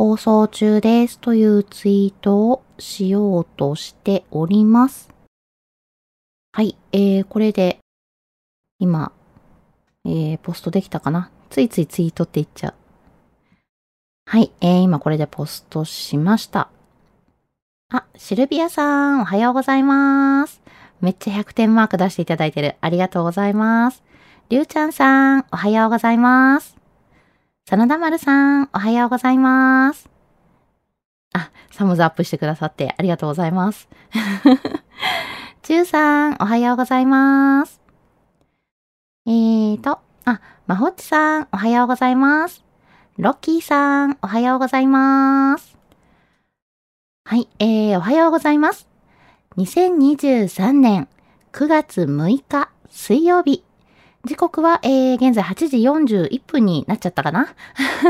放送中ですというツイートをしようとしております。はい、えー、これで今、えー、ポストできたかな？ついついツイートって言っちゃう。はい、えー、今これでポストしました。あ、シルビアさん、おはようございます。めっちゃ100点マーク出していただいてる。ありがとうございます。りゅうちゃんさん、おはようございます。真田丸さん、おはようございます。あ、サムズアップしてくださってありがとうございます。ちゅうさん、おはようございます。えーと、あ、まほっちさん、おはようございます。ロッキーさん、おはようございます。はい、えー、おはようございます。2023年9月6日水曜日。時刻は、えー、現在8時41分になっちゃったかな？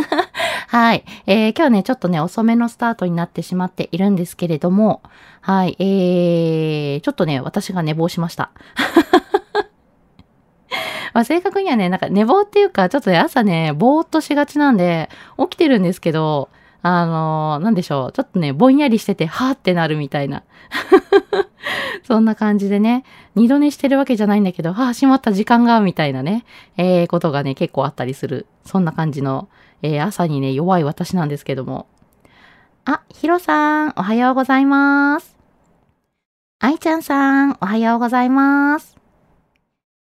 はい。えー、今日ね、ちょっとね、遅めのスタートになってしまっているんですけれども、はい。えー、ちょっとね、私が寝坊しました。まあ、正確にはね、なんか寝坊っていうか、ちょっとね、朝ね、ぼーっとしがちなんで、起きてるんですけど、あのーなんでしょう。ちょっとね、ぼんやりしてて、はーってなるみたいな。そんな感じでね、二度寝してるわけじゃないんだけど、ああ、しまった時間が、みたいなね、えー、ことがね、結構あったりする。そんな感じの、えー、朝にね、弱い私なんですけども。あ、ヒロさん、おはようございます。アイちゃんさん、おはようございます。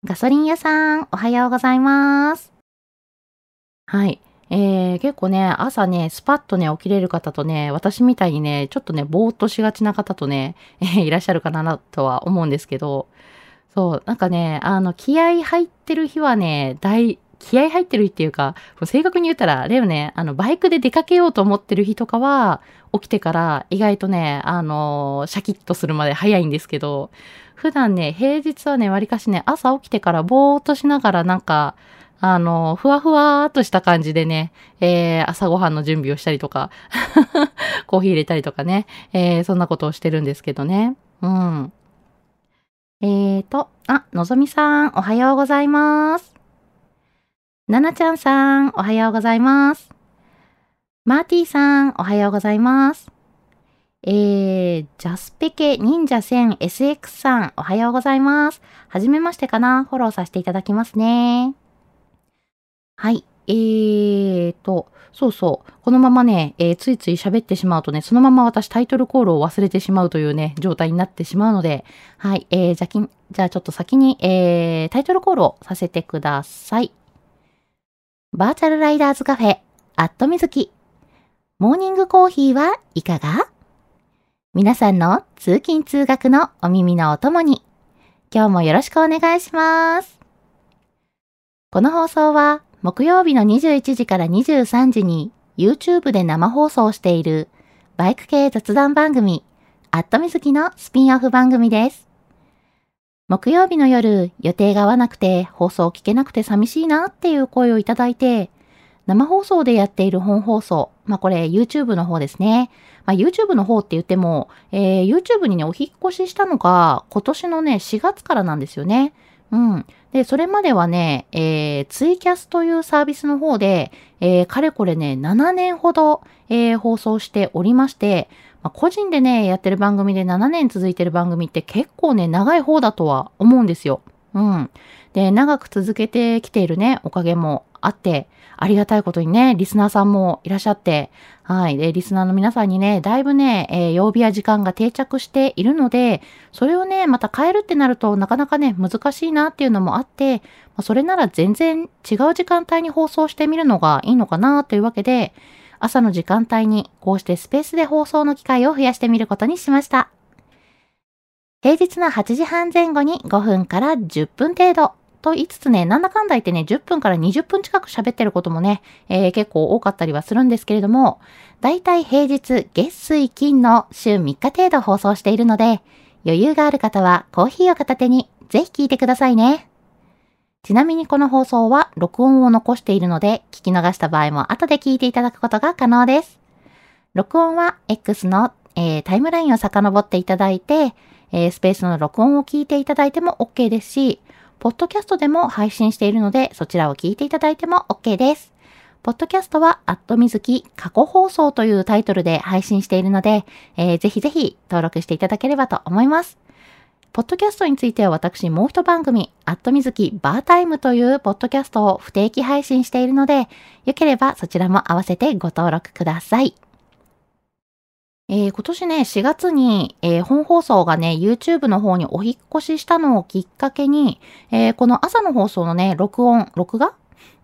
ガソリン屋さん、おはようございます。はい。えー、結構ね、朝ね、スパッとね、起きれる方とね、私みたいにね、ちょっとね、ぼーっとしがちな方とね、えーいらっしゃるかなとは思うんですけど、そう、なんかね、あの、気合入ってる日はね、大、気合入ってる日っていうか、正確に言ったら、あれよね、あの、バイクで出かけようと思ってる日とかは、起きてから意外とね、あの、シャキッとするまで早いんですけど、普段ね、平日はね、わりかしね、朝起きてからぼーっとしながらなんか、あの、ふわふわーっとした感じでね、えー、朝ごはんの準備をしたりとか、コーヒー入れたりとかね、えー、そんなことをしてるんですけどね。うん。えーと、あ、のぞみさん、おはようございます。ななちゃんさん、おはようございます。マーティーさん、おはようございます。えー、ジャスペケ忍者 1000SX さん、おはようございます。はじめましてかなフォローさせていただきますね。はい。えーと、そうそう。このままね、えーついつい喋ってしまうとね、そのまま私タイトルコールを忘れてしまうというね、状態になってしまうので、はい。えー、じゃあきん、じゃあちょっと先に、えー、タイトルコールをさせてください。バーチャルライダーズカフェ、アットみずき。モーニングコーヒーはいかが？皆さんの通勤通学のお耳のお供に、今日もよろしくお願いします。この放送は木曜日の21時から23時に YouTube で生放送しているバイク系雑談番組、アットみずきのスピンオフ番組です。木曜日の夜、予定が合わなくて放送聞けなくて寂しいなっていう声をいただいて、生放送でやっている本放送、まあこれ YouTube の方ですね。まあ YouTube の方って言っても、えー、YouTube にね、お引っ越ししたのが今年のね、4月からなんですよね。うん。で、それまではね、えー、ツイキャスというサービスの方で、えー、かれこれね、7年ほど、えー、放送しておりまして、まあ、個人でね、やってる番組で7年続いてる番組って結構ね、長い方だとは思うんですよ。うん。で、長く続けてきているね、おかげもあって、ありがたいことにね、リスナーさんもいらっしゃって、はい。で、リスナーの皆さんにね、だいぶね、えー、曜日や時間が定着しているので、それをね、また変えるってなるとなかなかね、難しいなっていうのもあって、まあ、それなら全然違う時間帯に放送してみるのがいいのかなというわけで、朝の時間帯にこうしてスペースで放送の機会を増やしてみることにしました。平日の8時半前後に5分から10分程度と言いつつね、なんだかんだ言ってね、10分から20分近く喋ってることもね、えー、結構多かったりはするんですけれども、だいたい平日、月水金の週3日程度放送しているので、余裕がある方はコーヒーを片手にぜひ聞いてくださいね。ちなみにこの放送は録音を残しているので、聞き逃した場合も後で聞いていただくことが可能です。録音は X の、えー、タイムラインを遡っていただいて、えー、スペースの録音を聞いていただいても OK ですし、ポッドキャストでも配信しているので、そちらを聞いていただいても OK です。ポッドキャストは、アットみずき過去放送というタイトルで配信しているので、えー、ぜひぜひ登録していただければと思います。ポッドキャストについては私もう一番組、アットみずきバータイムというポッドキャストを不定期配信しているので、よければそちらも合わせてご登録ください。えー、今年ね、4月に、えー、本放送がね、YouTube の方にお引越ししたのをきっかけに、えー、この朝の放送のね、録音、録画？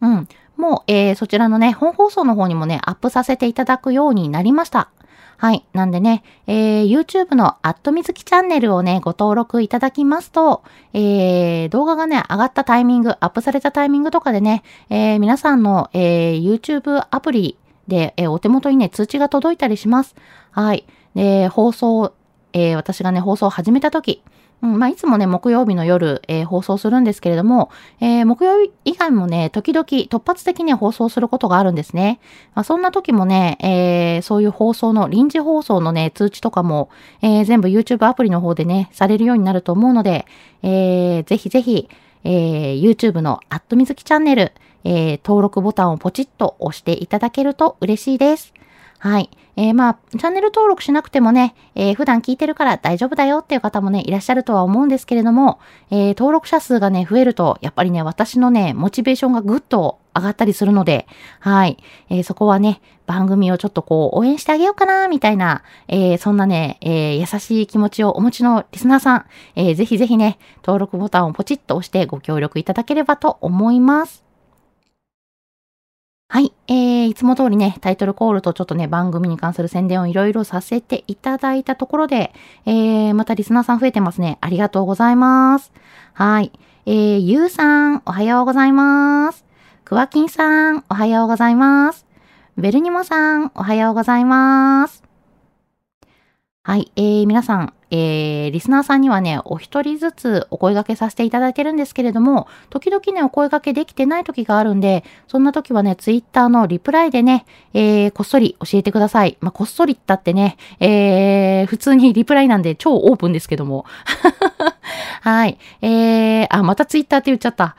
うん。もう、え、そちらのね、本放送の方にもね、アップさせていただくようになりました。はい。なんでね、えー、YouTube のアットみずきチャンネルをね、ご登録いただきますと、えー、動画がね、上がったタイミング、アップされたタイミングとかでね、えー、皆さんの、えー、YouTube アプリで、えー、お手元にね、通知が届いたりします。はい。で、放送、えー、私がね、放送を始めた時、うん、まあ、いつもね、木曜日の夜、えー、放送するんですけれども、えー、木曜日以外もね、時々突発的に放送することがあるんですね。まあ、そんな時もね、えー、そういう放送の、臨時放送のね、通知とかも、え、全部 YouTube アプリの方でね、されるようになると思うので、えー、ぜひぜひ、え、YouTube のアットみずきチャンネル、えー、登録ボタンをポチッと押していただけると嬉しいです。はい。えー、まあ、チャンネル登録しなくてもね、えー、普段聞いてるから大丈夫だよっていう方もね、いらっしゃるとは思うんですけれども、えー、登録者数がね、増えると、やっぱりね、私のね、モチベーションがぐっと上がったりするので、はい。えー、そこはね、番組をちょっとこう、応援してあげようかな、みたいな、えー、そんなね、えー、優しい気持ちをお持ちのリスナーさん、えー、ぜひぜひね、登録ボタンをポチッと押してご協力いただければと思います。はい。えー、いつも通りね、タイトルコールとちょっとね、番組に関する宣伝をいろいろさせていただいたところで、えー、またリスナーさん増えてますね。ありがとうございます。はい。えー、ゆうさん、おはようございます。くわきんさん、おはようございます。ベルニモさん、おはようございます。はい。えー、皆さん、えー、リスナーさんにはね、お一人ずつお声掛けさせていただいてるんですけれども、時々ね、お声掛けできてない時があるんで、そんな時はね、ツイッターのリプライでね、えー、こっそり教えてください。まあ、こっそりったってね、えー、普通にリプライなんで超オープンですけども。はい。えー、あ、またツイッターって言っちゃった。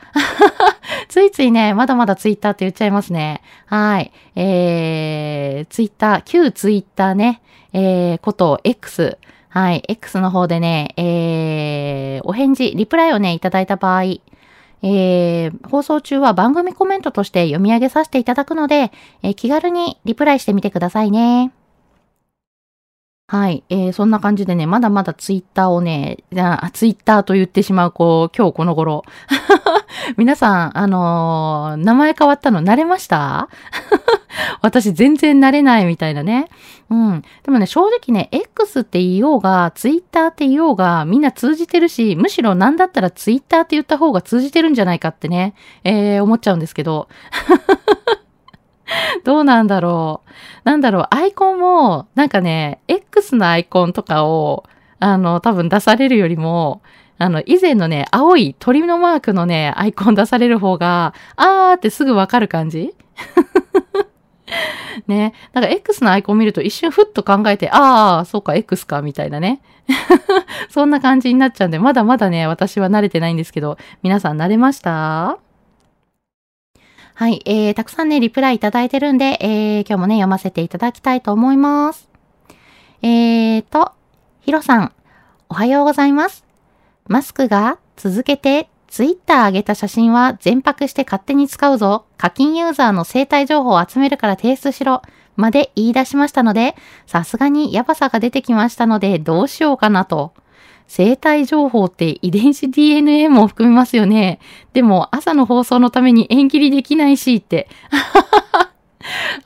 ついついね、まだまだツイッターって言っちゃいますね。はい。えー、ツイッター、旧ツイッターね、えー、こと X。はい。X の方でね、えー、お返事、リプライをね、いただいた場合、えー、放送中は番組コメントとして読み上げさせていただくので、えー、気軽にリプライしてみてくださいね。はい。えー、そんな感じでね、まだまだツイッターをね、あツイッターと言ってしまう、こう、今日この頃。皆さん、あのー、名前変わったの慣れました？私全然慣れないみたいなね。うん。でもね、正直ね、X って言おうが、Twitter って言おうが、みんな通じてるし、むしろなんだったら Twitter って言った方が通じてるんじゃないかってね、えー、思っちゃうんですけど。どうなんだろう。なんだろう、アイコンも、なんかね、X のアイコンとかを、あの、多分出されるよりも、あの、以前のね、青い鳥のマークのね、アイコン出される方が、あーってすぐわかる感じ ね。なんか X のアイコン見ると一瞬ふっと考えて、ああ、そうか、X か、みたいなね。そんな感じになっちゃうんで、まだまだね、私は慣れてないんですけど、皆さん慣れました？はい、えー、たくさんね、リプライいただいてるんで、えー、今日もね、読ませていただきたいと思います。えーと、ヒロさん、おはようございます。マスクが続けてツイッター上げた写真は全泊して勝手に使うぞ。課金ユーザーの生体情報を集めるから提出しろ。まで言い出しましたので、さすがにヤバさが出てきましたので、どうしようかなと。生体情報って遺伝子 DNA も含みますよね。でも朝の放送のために縁切りできないしって。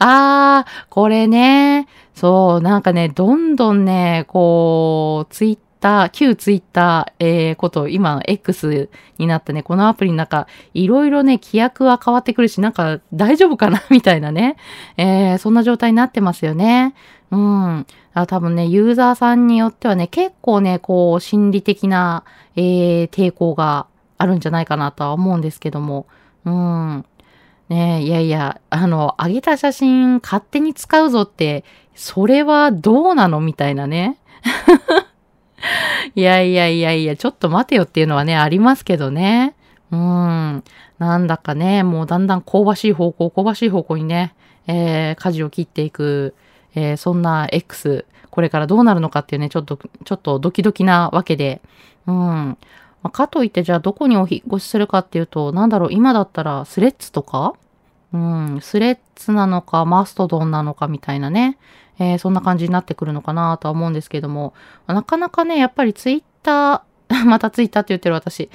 あー、これね。そう、なんかね、どんどんね、こう、ツイッター、旧ツイッター、えー、こと、今 X になったね、このアプリの中、いろいろね、規約は変わってくるし、なんか大丈夫かな？みたいなね、え、そんな状態になってますよね。うん。あ多分ね、ユーザーさんによってはね、結構ね、こう、心理的な、えー、抵抗があるんじゃないかなとは思うんですけども。うん。ねいやいや、あの、上げた写真勝手に使うぞって、それはどうなの？みたいなね。いやいやいやいや、ちょっと待てよっていうのはね、ありますけどね。うん。なんだかね、もうだんだん香ばしい方向、香ばしい方向にね、えー、舵を切っていく、えー、そんな X、これからどうなるのかっていうね、ちょっと、ちょっとドキドキなわけで。うん。まあ、かといってじゃあどこにお引越しするかっていうと、なんだろう、今だったらスレッズとか？うん、スレッズなのか、マストドンなのかみたいなね。えー、そんな感じになってくるのかなとは思うんですけども、なかなかね、やっぱりツイッター、またツイッターって言ってる私。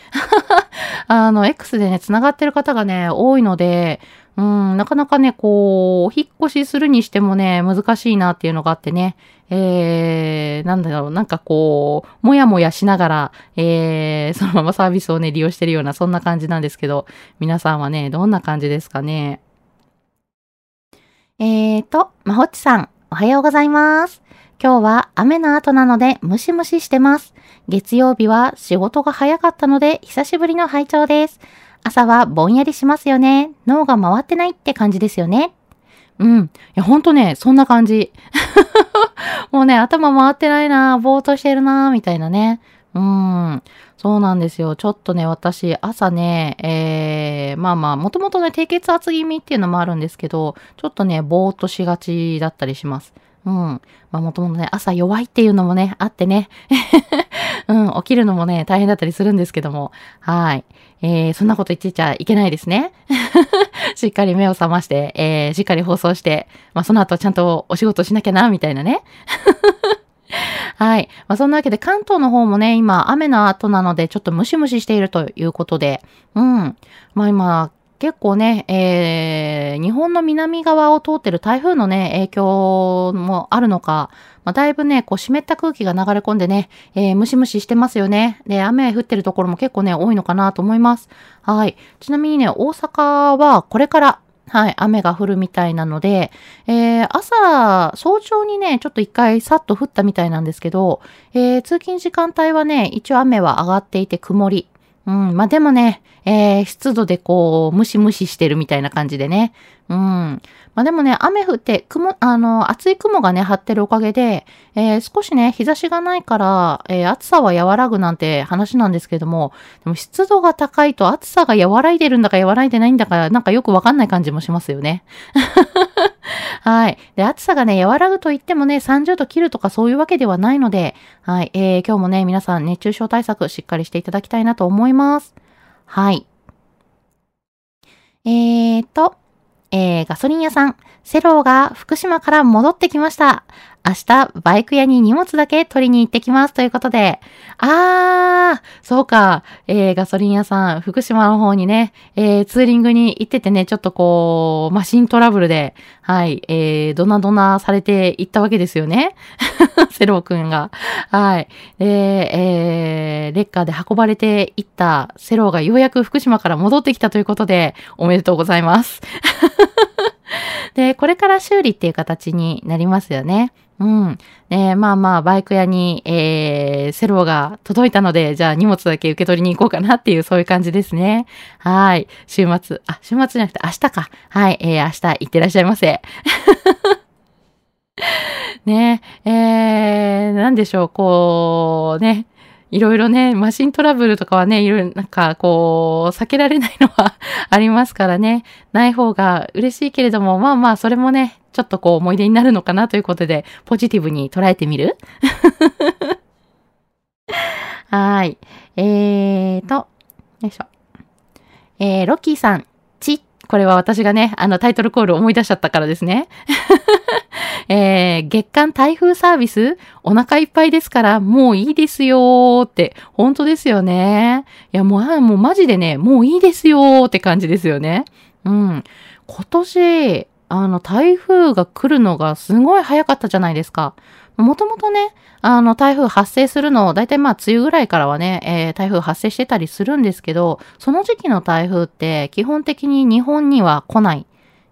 あの、X でね、繋がってる方がね、多いので、うん、なかなかね、こう、引っ越しするにしてもね、難しいなっていうのがあってね、えー、なんだろう、なんかこう、もやもやしながら、えー、そのままサービスをね、利用してるような、そんな感じなんですけど、皆さんはね、どんな感じですかね？えーと、まほっちさん、おはようございます。今日は雨の後なのでムシムシしてます。月曜日は仕事が早かったので久しぶりの拝聴です。朝はぼんやりしますよね。脳が回ってないって感じですよね。うん。いや、ほんとね、そんな感じ。もうね、頭回ってないなぼーっとしてるなみたいなね。うん。そうなんですよ。ちょっとね、私、朝ね、えー、まあまあ、もともとね、低血圧気味っていうのもあるんですけど、ちょっとね、ぼーっとしがちだったりします。うん。まあもともとね、朝弱いっていうのもね、あってね。うん、起きるのもね、大変だったりするんですけども。はい。えー、そんなこと言ってちゃいけないですね。しっかり目を覚まして、えー、しっかり放送して、まあその後ちゃんとお仕事しなきゃな、みたいなね。はい。まあ、そんなわけで関東の方もね、今雨の後なのでちょっとムシムシしているということで、うん。まあ今、結構ね、えー、日本の南側を通ってる台風のね、影響もあるのか、まあ、だいぶね、こう湿った空気が流れ込んでね、えー、ムシムシしてますよね。で、雨降ってるところも結構ね、多いのかなと思います。はい。ちなみにね、大阪はこれから、はい、雨が降るみたいなので、えー、朝、早朝にね、ちょっと一回さっと降ったみたいなんですけど、えー、通勤時間帯はね、一応雨は上がっていて曇り。うん。まあ、でもね、えー、湿度でこう、ムシムシしてるみたいな感じでね。うん。まあ、でもね、雨降って、雲、あの、厚い雲がね、張ってるおかげで、えー、少しね、日差しがないから、えー、暑さは和らぐなんて話なんですけども、でも湿度が高いと暑さが和らいでるんだか和らいでないんだか、なんかよくわかんない感じもしますよね。はい。で、暑さがね、和らぐと言ってもね、30度切るとかそういうわけではないので、はい。えー、今日もね、皆さん熱中症対策しっかりしていただきたいなと思います。はい。えーと、えー、ガソリン屋さん、セローが福島から戻ってきました。明日、バイク屋に荷物だけ取りに行ってきます。ということで。あー、そうか。えー、ガソリン屋さん、福島の方にね、えー、ツーリングに行っててね、ちょっとこう、マシントラブルで、はい、えー、ドナドナされていったわけですよね。セローくんが。はい。で、えー、レッカーで運ばれていったセローがようやく福島から戻ってきたということで、おめでとうございます。で、これから修理っていう形になりますよね。うん。で、まあまあ、バイク屋に、えー、セロが届いたので、じゃあ荷物だけ受け取りに行こうかなっていう、そういう感じですね。はい。週末、あ、週末じゃなくて明日か。はい。えー、明日行ってらっしゃいませ。ね、えー、なんでしょう、こう、ね、いろいろね、マシントラブルとかはね、いろいろなんかこう、避けられないのは ありますからね、ない方が嬉しいけれども、まあまあ、それもね、ちょっとこう思い出になるのかなということで、ポジティブに捉えてみる？はい。えーと、よいしょ。えー、ロッキーさん、ち、これは私がね、あのタイトルコール思い出しちゃったからですね。えー、月間台風サービス？お腹いっぱいですからもういいですよーって、本当ですよね。いやもう、もうマジでね、もういいですよーって感じですよね。うん。今年、あの、台風が来るのがすごい早かったじゃないですか。もともとね、あの、台風発生するの、だいたいまあ、梅雨ぐらいからはね、えー、台風発生してたりするんですけど、その時期の台風って基本的に日本には来ない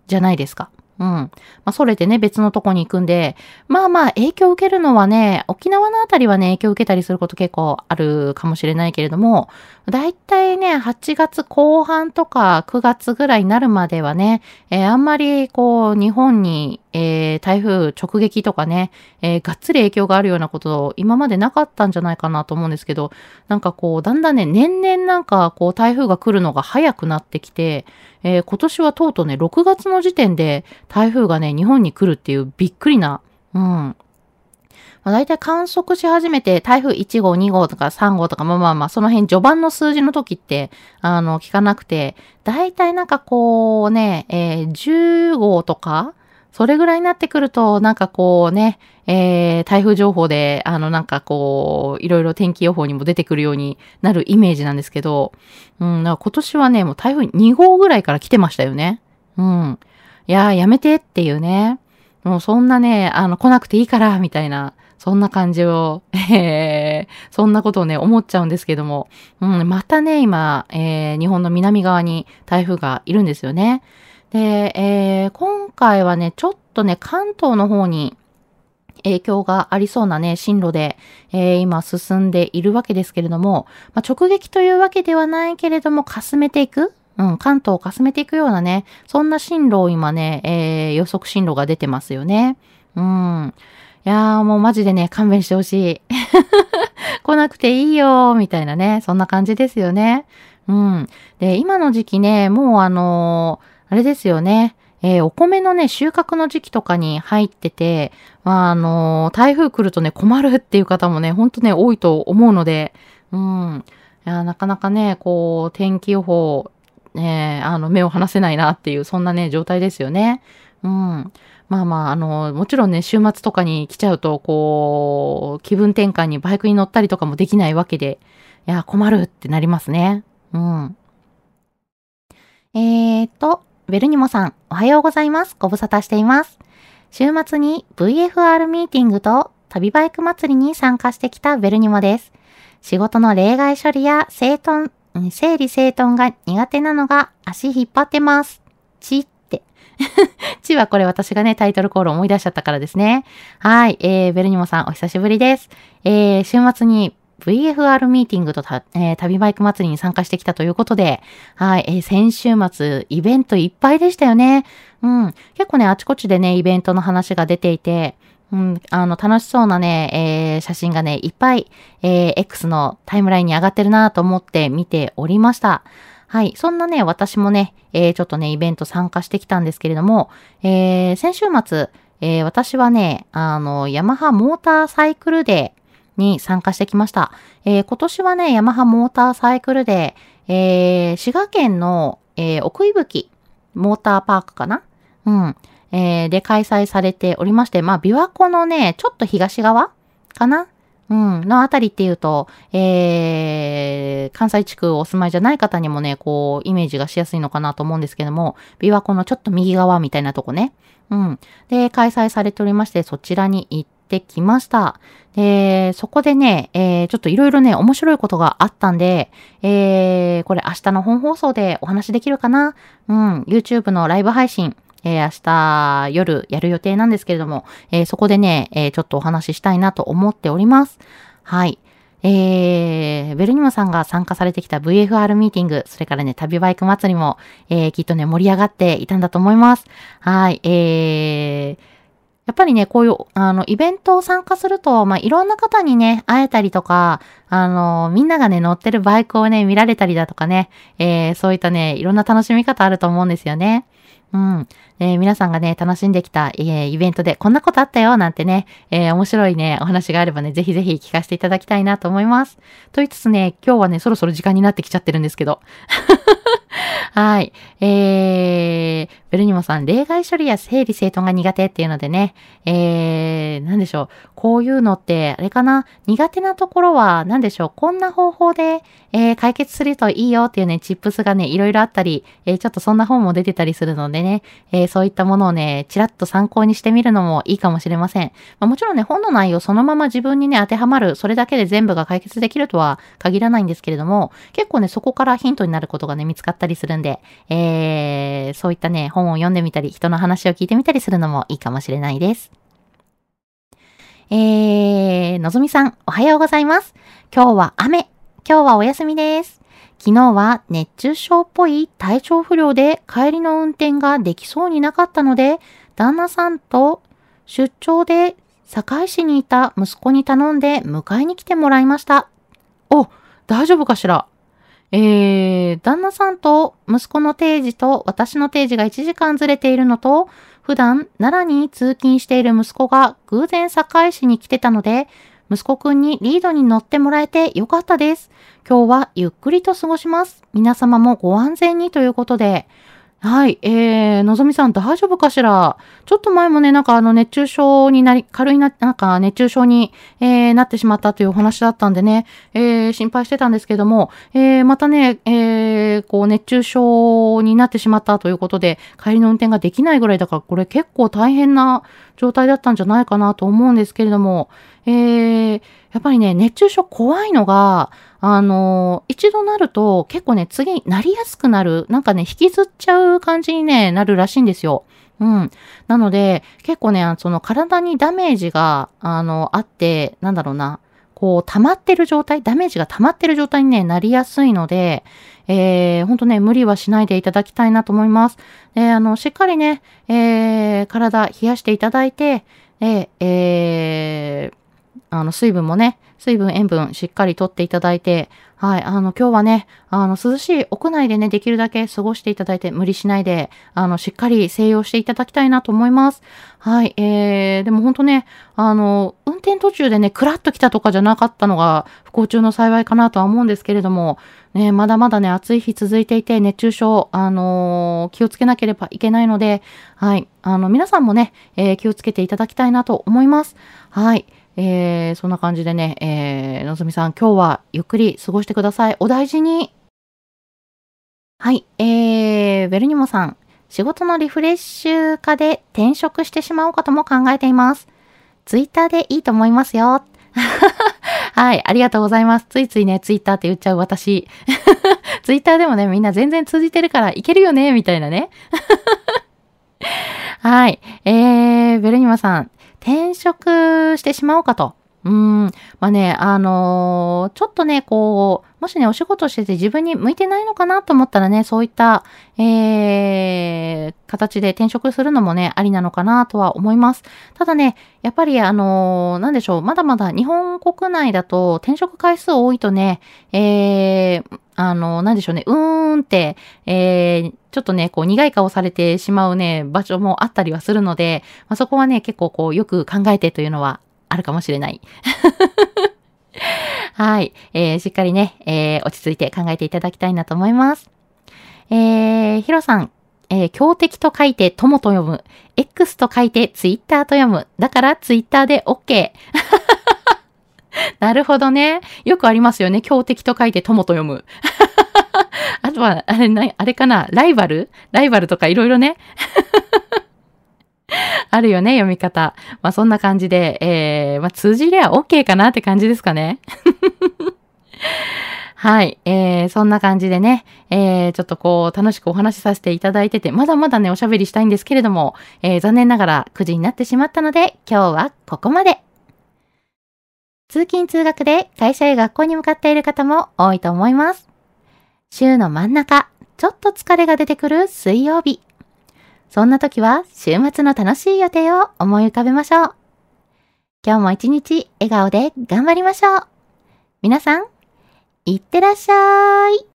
じゃないですか。うん。まあ、それでね、別のとこに行くんで、まあまあ、影響を受けるのはね、沖縄のあたりはね、影響を受けたりすること結構あるかもしれないけれども、だいたいね、8月後半とか9月ぐらいになるまではね、えー、あんまりこう、日本に、えー、台風直撃とかね、えー、がっつり影響があるようなこと今までなかったんじゃないかなと思うんですけど、なんかこう、だんだんね、年々なんかこう、台風が来るのが早くなってきて、えー、今年はとうとうね、6月の時点で台風がね、日本に来るっていうびっくりな、うん。まあ、大体観測し始めて台風1号、2号とか3号とか、まあまあまあ、その辺序盤の数字の時って、あの、聞かなくて、大体なんかこうね、えー、10号とか、それぐらいになってくると、なんかこうね、えー、台風情報で、あの、なんかこう、いろいろ天気予報にも出てくるようになるイメージなんですけど、うん、今年はね、もう台風2号ぐらいから来てましたよね。うん。いやー、やめてっていうね。もうそんなね、あの、来なくていいから、みたいな、そんな感じを、えー、そんなことをね、思っちゃうんですけども、うん、またね、今、えー、日本の南側に台風がいるんですよね。で、えー、今回はね、ちょっとね、関東の方に影響がありそうなね、進路で、えー、今進んでいるわけですけれども、まあ、直撃というわけではないけれども、かすめていくうん、関東をかすめていくようなね、そんな進路を今ね、えー、予測進路が出てますよね。うん。いやーもうマジでね、勘弁してほしい。来なくていいよみたいなね、そんな感じですよね。うん。で、今の時期ね、もうあのーあれですよね。えー、お米のね、収穫の時期とかに入ってて、まあ、あのー、台風来るとね、困るっていう方もね、ほんとね、多いと思うので、うん。いや、なかなかね、こう、天気予報、ね、あの、目を離せないなっていう、そんなね、状態ですよね。うん。まあまあ、あの、もちろんね、週末とかに来ちゃうと、こう、気分転換にバイクに乗ったりとかもできないわけで、いや、困るってなりますね。うん。えーと、ベルニモさん、おはようございます。ご無沙汰しています。週末に VFR ミーティングと旅バイク祭りに参加してきたベルニモです。仕事の例外処理や整頓、整理整頓が苦手なのが足引っ張ってます。ちって。ちはこれ私がね、タイトルコール思い出しちゃったからですね。はい。えー、ベルニモさんお久しぶりです。えー、週末に VFR ミーティングとえー、旅バイク祭りに参加してきたということで、はい、えー、先週末、イベントいっぱいでしたよね。うん。結構ね、あちこちでね、イベントの話が出ていて、うん、あの、楽しそうなね、えー、写真がね、いっぱい、えー、X のタイムラインに上がってるなと思って見ておりました。はい。そんなね、私もね、えー、ちょっとね、イベント参加してきたんですけれども、えー、先週末、えー、私はね、あの、ヤマハモーターサイクルデー、に参加してきました。えー、今年はね、ヤマハモーターサイクルで、えー、滋賀県の、えー、奥伊吹モーターパークかな？うん。えー、で開催されておりまして、まあ、琵琶湖のね、ちょっと東側かな？うん、のあたりっていうと、えー、関西地区お住まいじゃない方にもね、こう、イメージがしやすいのかなと思うんですけども、琵琶湖のちょっと右側みたいなとこね。うん。で、開催されておりまして、そちらに行ってきました。で、そこでね、えー、ちょっといろいろね、面白いことがあったんで、えー、これ明日の本放送でお話できるかな？うん、YouTube のライブ配信、えー、明日夜やる予定なんですけれども、えー、そこでね、えー、ちょっとお話ししたいなと思っております。はい。えー、ベルニモさんが参加されてきた VFR ミーティング、それからね、旅バイク祭りも、えー、きっとね、盛り上がっていたんだと思います。はい、えー、やっぱりね、こういう、あの、イベントを参加すると、まあ、いろんな方にね、会えたりとか、あの、みんながね、乗ってるバイクをね、見られたりだとかね、えー、そういったね、いろんな楽しみ方あると思うんですよね。うん。えー、皆さんがね、楽しんできた、えー、イベントでこんなことあったよ、なんてね、えー、面白いね、お話があればね、ぜひぜひ聞かせていただきたいなと思います。と言いつつね、今日はね、そろそろ時間になってきちゃってるんですけど。はい。えー、ベルニモさん、例外処理や整理整頓が苦手っていうのでね、えー、なんでしょう。こういうのって、あれかな？苦手なところは、なんでしょう？こんな方法で、えー、解決するといいよっていうね、チップスがね、いろいろあったり、えー、ちょっとそんな本も出てたりするのででね、えー、そういったものをね、ちらっと参考にしてみるのもいいかもしれません。まあ、もちろんね、本の内容そのまま自分にね、当てはまる、それだけで全部が解決できるとは限らないんですけれども、結構ね、そこからヒントになることがね、見つかったりするんで、えー、そういったね、本を読んでみたり、人の話を聞いてみたりするのもいいかもしれないです。えー、のぞみさん、おはようございます。今日は雨。今日はお休みです。昨日は熱中症っぽい体調不良で帰りの運転ができそうになかったので、旦那さんと出張で堺市にいた息子に頼んで迎えに来てもらいました。お、大丈夫かしら？えー、旦那さんと息子の定時と私の定時が1時間ずれているのと、普段奈良に通勤している息子が偶然堺市に来てたので、息子くんにリードに乗ってもらえてよかったです。今日はゆっくりと過ごします。皆様もご安全にということで、はい。えー、のぞみさん大丈夫かしら？ちょっと前もね、なんかあの熱中症になり、軽いな、なんか熱中症に、えー、なってしまったというお話だったんでね、えー、心配してたんですけども、えー、またね、えー、こう熱中症になってしまったということで、帰りの運転ができないぐらいだから、これ結構大変な状態だったんじゃないかなと思うんですけれども、えー、やっぱりね、熱中症怖いのが、あの、一度なると結構ね、次になりやすくなる、なんかね、引きずっちゃう感じにね、なるらしいんですよ。うん。なので、結構ね、その体にダメージが、あの、あって、なんだろうな、こう、溜まってる状態、ダメージが溜まってる状態にね、なりやすいので、えー、ほんとね、無理はしないでいただきたいなと思います。えー、あの、しっかりね、えー、体冷やしていただいて、で、えー、あの、水分もね、水分、塩分しっかりとっていただいて、はい、あの、今日はね、あの、涼しい屋内でね、できるだけ過ごしていただいて、無理しないで、あの、しっかり静養していただきたいなと思います。はい、えー、でも本当ね、あの、運転途中でね、クラッと来たとかじゃなかったのが、不幸中の幸いかなとは思うんですけれども、ね、まだまだね、暑い日続いていて、熱中症、あのー、気をつけなければいけないので、はい、あの、皆さんもね、えー、気をつけていただきたいなと思います。はい。えー、そんな感じでね、えー、のぞみさん、今日はゆっくり過ごしてください。お大事に。はい、えー、ベルニモさん、仕事のリフレッシュ化で転職してしまおうかとも考えています。ツイッターでいいと思いますよ。はい、ありがとうございます。ついついね、ツイッターって言っちゃう私。ツイッターでもね、みんな全然通じてるからいけるよね、みたいなね。はい、えー、ベルニモさん、転職してしまおうかと。うん。まあね、あのー、ちょっとね、こう、もしね、お仕事してて自分に向いてないのかなと思ったらね、そういった、えー、形で転職するのもね、ありなのかなとは思います。ただね、やっぱりあのー、なんでしょう、まだまだ日本国内だと転職回数多いとね、えー、あのー、なんでしょうね、うーんって、えー、ちょっとね、こう苦い顔されてしまうね、場所もあったりはするので、まあ、そこはね、結構こうよく考えてというのはあるかもしれない。はい。えー、しっかりね、えー、落ち着いて考えていただきたいなと思います。えー、ヒロさん、えー、強敵と書いて友と読む。X と書いてツイッターと読む。だからツイッターで OK。なるほどね。よくありますよね。強敵と書いて友と読む。あとは、あれ、あれかな？ライバル？ライバルとかいろいろね。あるよね、読み方。まあそんな感じで、えー、まあ通じりゃ OK かなって感じですかね。はい。えー、そんな感じでね、えー、ちょっとこう、楽しくお話しさせていただいてて、まだまだね、おしゃべりしたいんですけれども、えー、残念ながら9時になってしまったので、今日はここまで。通勤通学で会社や学校に向かっている方も多いと思います。週の真ん中、ちょっと疲れが出てくる水曜日。そんな時は週末の楽しい予定を思い浮かべましょう。今日も一日笑顔で頑張りましょう。皆さん、いってらっしゃい。